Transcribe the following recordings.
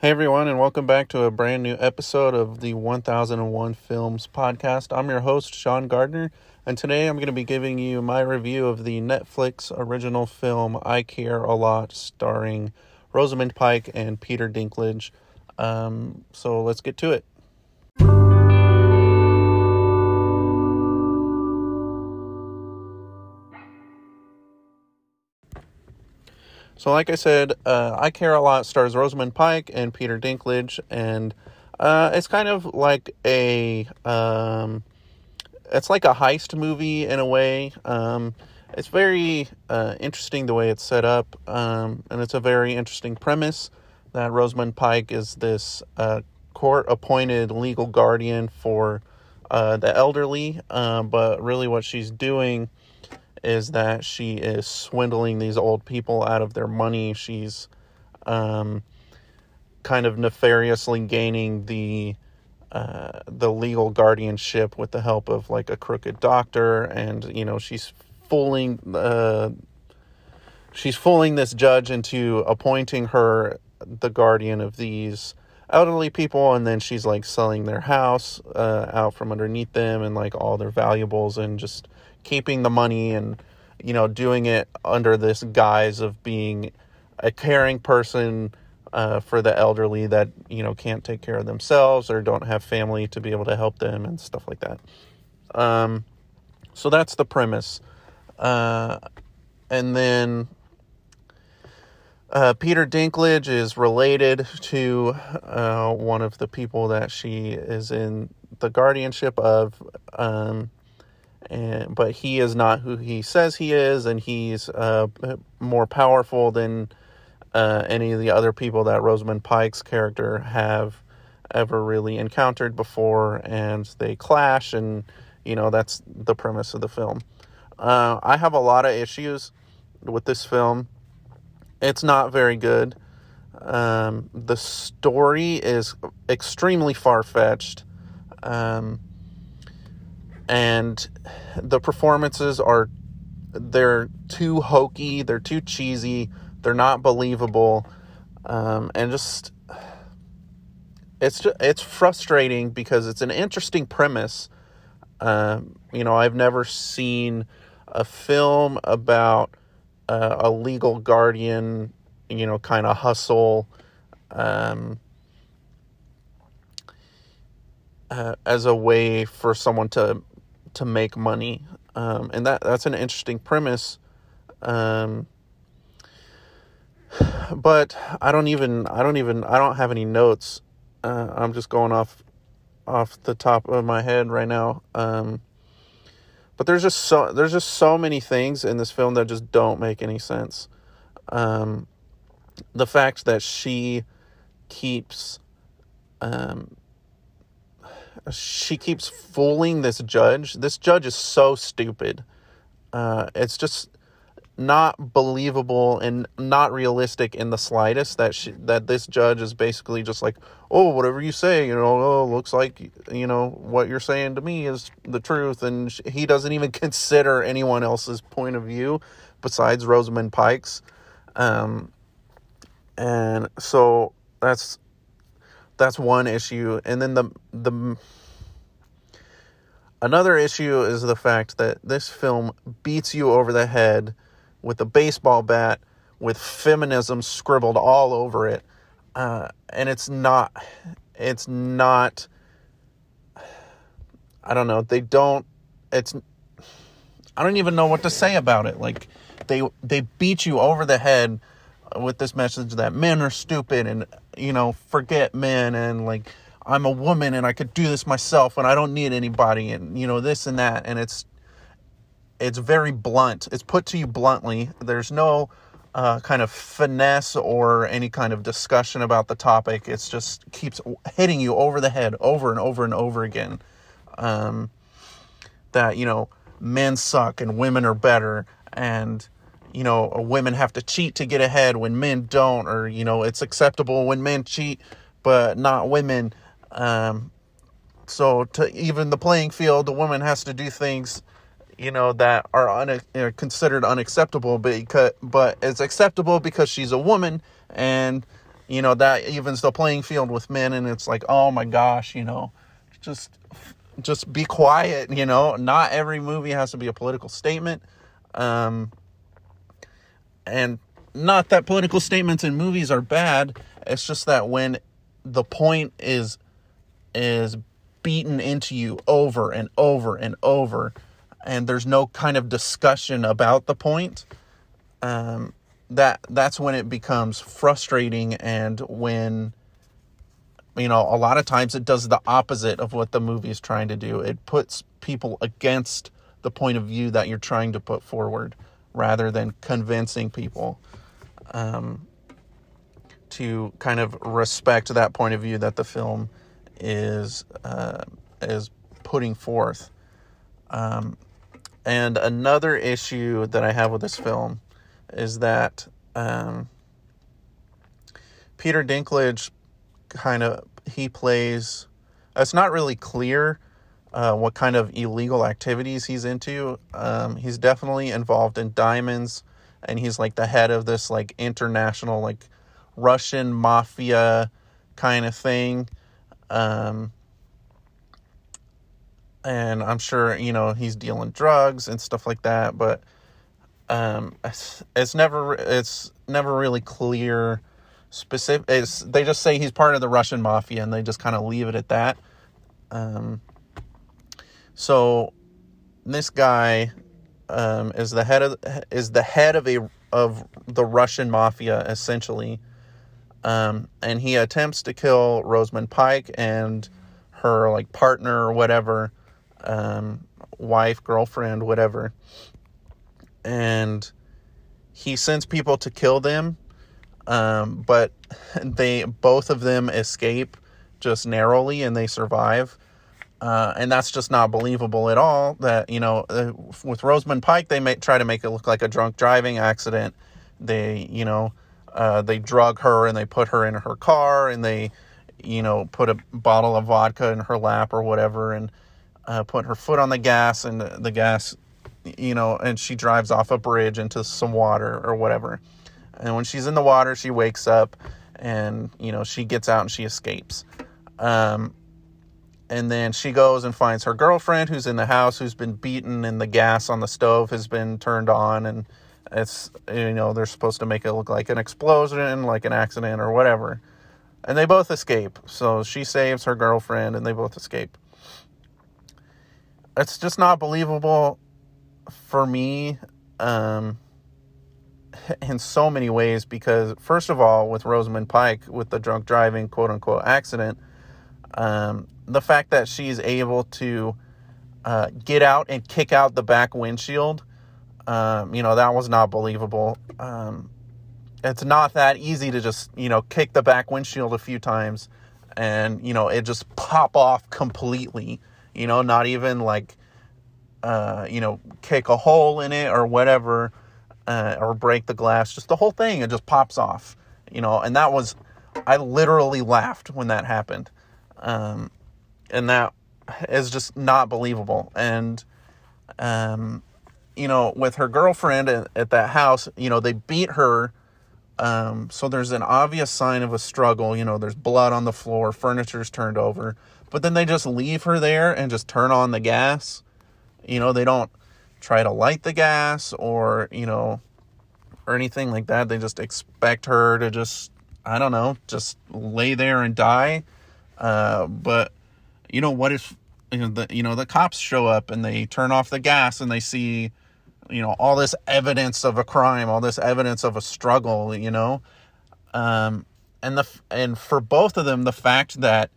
Hey everyone, and welcome back to a brand new episode of the 1001 Films podcast. I'm your host, Sean Gardner, and today I'm going to be giving you my review of the Netflix original film I Care a Lot, starring Rosamund Pike and Peter Dinklage. Um, so let's get to it. So, like I said, uh, I Care a Lot stars Rosamund Pike and Peter Dinklage, and uh, it's kind of like a um, it's like a heist movie in a way. Um, it's very uh, interesting the way it's set up, um, and it's a very interesting premise that Rosamund Pike is this uh, court-appointed legal guardian for uh, the elderly, uh, but really what she's doing is that she is swindling these old people out of their money. She's um, kind of nefariously gaining the uh, the legal guardianship with the help of like a crooked doctor, and you know she's fooling uh, she's fooling this judge into appointing her the guardian of these elderly people and then she's like selling their house uh, out from underneath them and like all their valuables and just keeping the money and you know doing it under this guise of being a caring person uh, for the elderly that you know can't take care of themselves or don't have family to be able to help them and stuff like that. Um, so that's the premise, uh, and then uh, Peter Dinklage is related to uh, one of the people that she is in the guardianship of. Um, and but he is not who he says he is, and he's uh, more powerful than uh, any of the other people that Rosamund Pike's character have ever really encountered before, and they clash, and you know that's the premise of the film. Uh, I have a lot of issues with this film. It's not very good. Um, the story is extremely far fetched. Um, and the performances are they're too hokey, they're too cheesy, they're not believable, um, and just it's just, it's frustrating because it's an interesting premise. Um, you know, I've never seen a film about uh, a legal guardian, you know, kind of hustle. Um, uh, as a way for someone to to make money, um, and that that's an interesting premise. Um, but I don't even I don't even I don't have any notes. Uh, I'm just going off off the top of my head right now. Um, but there's just so there's just so many things in this film that just don't make any sense. Um, the fact that she keeps um, she keeps fooling this judge. This judge is so stupid. Uh, it's just not believable and not realistic in the slightest that she, that this judge is basically just like, oh, whatever you say, you know, oh, looks like you know what you're saying to me is the truth, and she, he doesn't even consider anyone else's point of view besides Rosamund Pike's, um, and so that's that's one issue. And then the the another issue is the fact that this film beats you over the head with a baseball bat with feminism scribbled all over it. Uh, and it's not it's not i don't know. They don't it's i don't even know what to say about it. Like they they beat you over the head with this message that men are stupid and you know forget men and like I'm a woman and I could do this myself and I don't need anybody and you know this and that and it's it's very blunt. It's put to you bluntly. There's no uh, kind of finesse or any kind of discussion about the topic. It's just keeps hitting you over the head over and over and over again. Um, that you know men suck and women are better and you know, women have to cheat to get ahead when men don't, or, you know, it's acceptable when men cheat, but not women. Um, so to even the playing field, the woman has to do things, you know, that are un- considered unacceptable, because, but it's acceptable because she's a woman and, you know, that evens the playing field with men, and it's like, oh my gosh, you know, just just be quiet, you know. Not every movie has to be a political statement. Um, and not that political statements in movies are bad. It's just that when the point is is beaten into you over and over and over, and there's no kind of discussion about the point, um, that that's when it becomes frustrating, and when you know a lot of times it does the opposite of what the movie is trying to do. It puts people against the point of view that you're trying to put forward, rather than convincing people. Um, to kind of respect that point of view that the film is uh, is putting forth. Um, and another issue that I have with this film is that um, Peter Dinklage kind of he plays. It's not really clear uh, what kind of illegal activities he's into. Um, he's definitely involved in diamonds, and he's like the head of this like international like Russian mafia kind of thing. Um, and I'm sure you know he's dealing drugs and stuff like that, but um, it's, it's never it's never really clear specific. It's, they just say he's part of the Russian mafia, and they just kind of leave it at that. Um, so this guy um, is the head of is the head of a of the Russian mafia essentially, um, and he attempts to kill Rosamund Pike and her like partner or whatever, um, wife, girlfriend, whatever. And he sends people to kill them, um, but they both of them escape just narrowly and they survive. Uh, and that's just not believable at all. That you know, uh, with Rosamund Pike, they may try to make it look like a drunk driving accident. They, you know, uh, they drug her and they put her in her car and they, you know, put a bottle of vodka in her lap or whatever and uh, put her foot on the gas and the, the gas, you know, and she drives off a bridge into some water or whatever. And when she's in the water, she wakes up and, you know, she gets out and she escapes. Um, and then she goes and finds her girlfriend who's in the house who's been beaten and the gas on the stove has been turned on and it's you know they're supposed to make it look like an explosion, like an accident or whatever, and they both escape. So she saves her girlfriend, and they both escape. It's just not believable for me um, in so many ways because first of all, with Rosamund Pike with the drunk driving quote unquote accident, um, the fact that she's able to uh, get out and kick out the back windshield um, you know, that was not believable. Um, it's not that easy to just, you know, kick the back windshield a few times and, you know, it just pop off completely, you know, not even like, uh, you know, kick a hole in it or whatever, uh, or break the glass, just the whole thing, it just pops off, you know, and that was, I literally laughed when that happened. Um, and that is just not believable. And, um, you know, with her girlfriend at, at that house, you know, they beat her. Um, so there's an obvious sign of a struggle. You know, there's blood on the floor, furniture's turned over. But then they just leave her there and just turn on the gas. You know, they don't try to light the gas or, you know, or anything like that. They just expect her to just, I don't know, just lay there and die. Uh, but, you know, what if, you know, the, you know, the cops show up and they turn off the gas and they see you know all this evidence of a crime all this evidence of a struggle you know? Um, and the and for both of them the fact that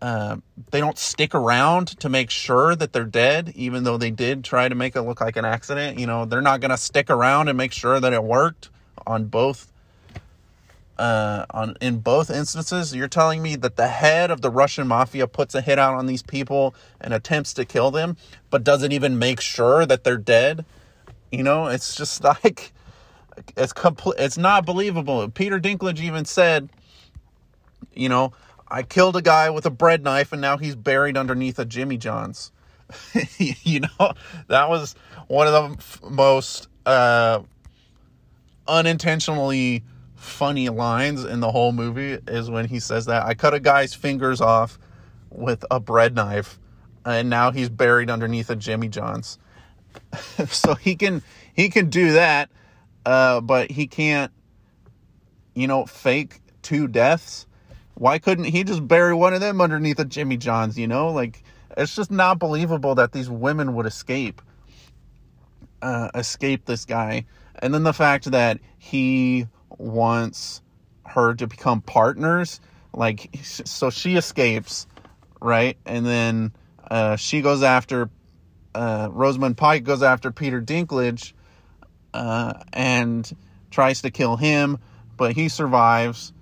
uh, they don't stick around to make sure that they're dead even though they did try to make it look like an accident you know they're not going to stick around and make sure that it worked on both uh, on in both instances you're telling me that the head of the Russian mafia puts a hit out on these people and attempts to kill them but doesn't even make sure that they're dead you know, it's just like it's complete. It's not believable. Peter Dinklage even said, you know, I killed a guy with a bread knife, and now he's buried underneath a Jimmy John's. you know, that was one of the most uh, unintentionally funny lines in the whole movie is when he says that I cut a guy's fingers off with a bread knife and now he's buried underneath a Jimmy John's. so he can he can do that uh, but he can't you know fake two deaths. Why couldn't he just bury one of them underneath a Jimmy John's, you know? Like it's just not believable that these women would escape uh, escape this guy. And then the fact that he wants her to become partners, like, so she escapes, right? And then uh, she goes after, uh, Rosamund Pike goes after Peter Dinklage uh, and tries to kill him, but he survives.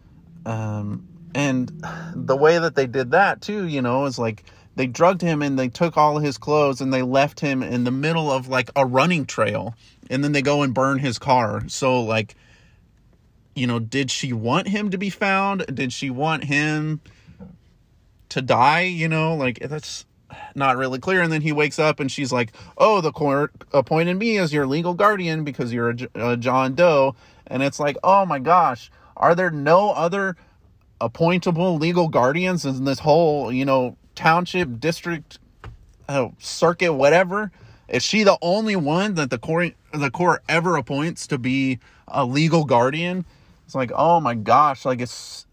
Um, and the way that they did that, too, you know, is like they drugged him and they took all his clothes and they left him in the middle of like a running trail and then they go and burn his car so like you know did she want him to be found? Did she want him to die you know? Like that's not really clear. And then he wakes up and she's like oh the court appointed me as your legal guardian because you're a, a john doe. And it's like oh my gosh are there no other appointable legal guardians in this whole you know township, district, uh, circuit, whatever, is she the only one that the court the court ever appoints to be a legal guardian? It's like, oh my gosh, like it's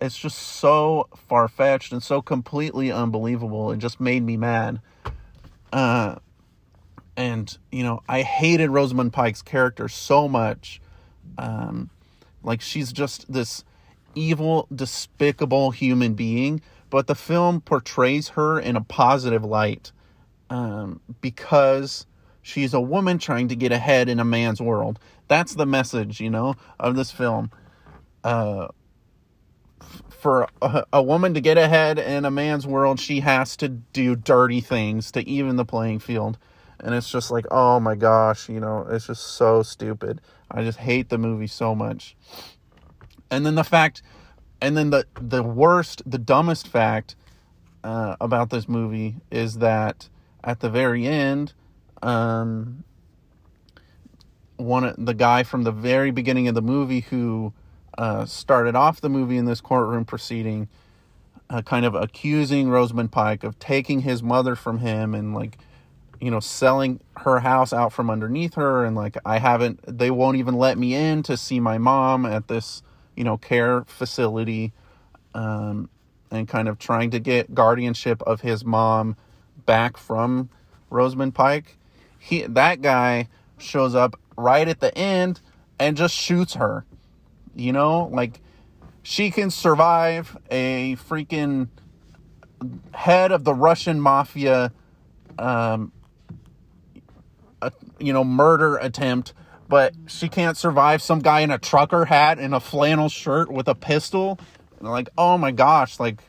it's just so far fetched and so completely unbelievable. It just made me mad. Uh, and you know, I hated Rosamund Pike's character so much. Um, like she's just this evil, despicable human being but the film portrays her in a positive light um, because she's a woman trying to get ahead in a man's world. That's the message, you know, of this film. Uh, for a, a, woman to get ahead in a man's world, she has to do dirty things to even the playing field. And it's just like, oh my gosh, you know, it's just so stupid. I just hate the movie so much. And then the fact and then the the worst, the dumbest fact uh, about this movie is that at the very end, um, one the guy from the very beginning of the movie who uh, started off the movie in this courtroom proceeding, uh, kind of accusing Rosamund Pike of taking his mother from him and like, you know, selling her house out from underneath her and like I haven't, they won't even let me in to see my mom at this you know, care facility um, and kind of trying to get guardianship of his mom back from Rosamund Pike. He that guy shows up right at the end and just shoots her. You know, like she can survive a freaking head of the Russian mafia um a, you know murder attempt but she can't survive some guy in a trucker hat and a flannel shirt with a pistol. And like, oh my gosh, like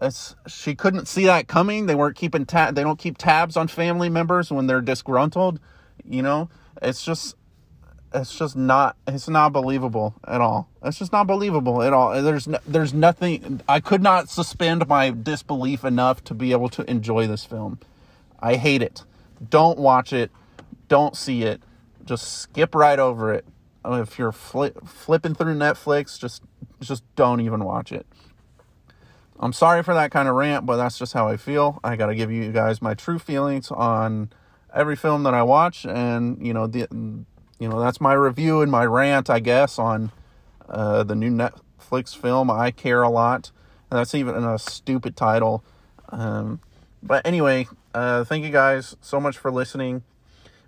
it's she couldn't see that coming. They weren't keeping tab. They don't keep tabs on family members when they're disgruntled. You know, it's just it's just not it's not believable at all. It's just not believable at all. There's no, there's nothing. I could not suspend my disbelief enough to be able to enjoy this film. I hate it. Don't watch it. Don't see it just skip right over it. If you're flipping through Netflix, just just don't even watch it. I'm sorry for that kind of rant, but that's just how I feel. I got to give you guys my true feelings on every film that I watch, and you know the you know that's my review and my rant, I guess, on uh, the new Netflix film. I care a lot. And that's even a stupid title. Um, but anyway, uh, thank you guys so much for listening.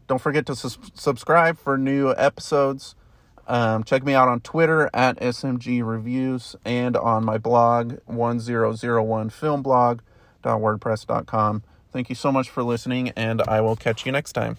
Don't forget to su- subscribe for new episodes. Um, check me out on Twitter at SMG Reviews and on my blog, 1001filmblog.wordpress.com. Thank you so much for listening, and I will catch you next time.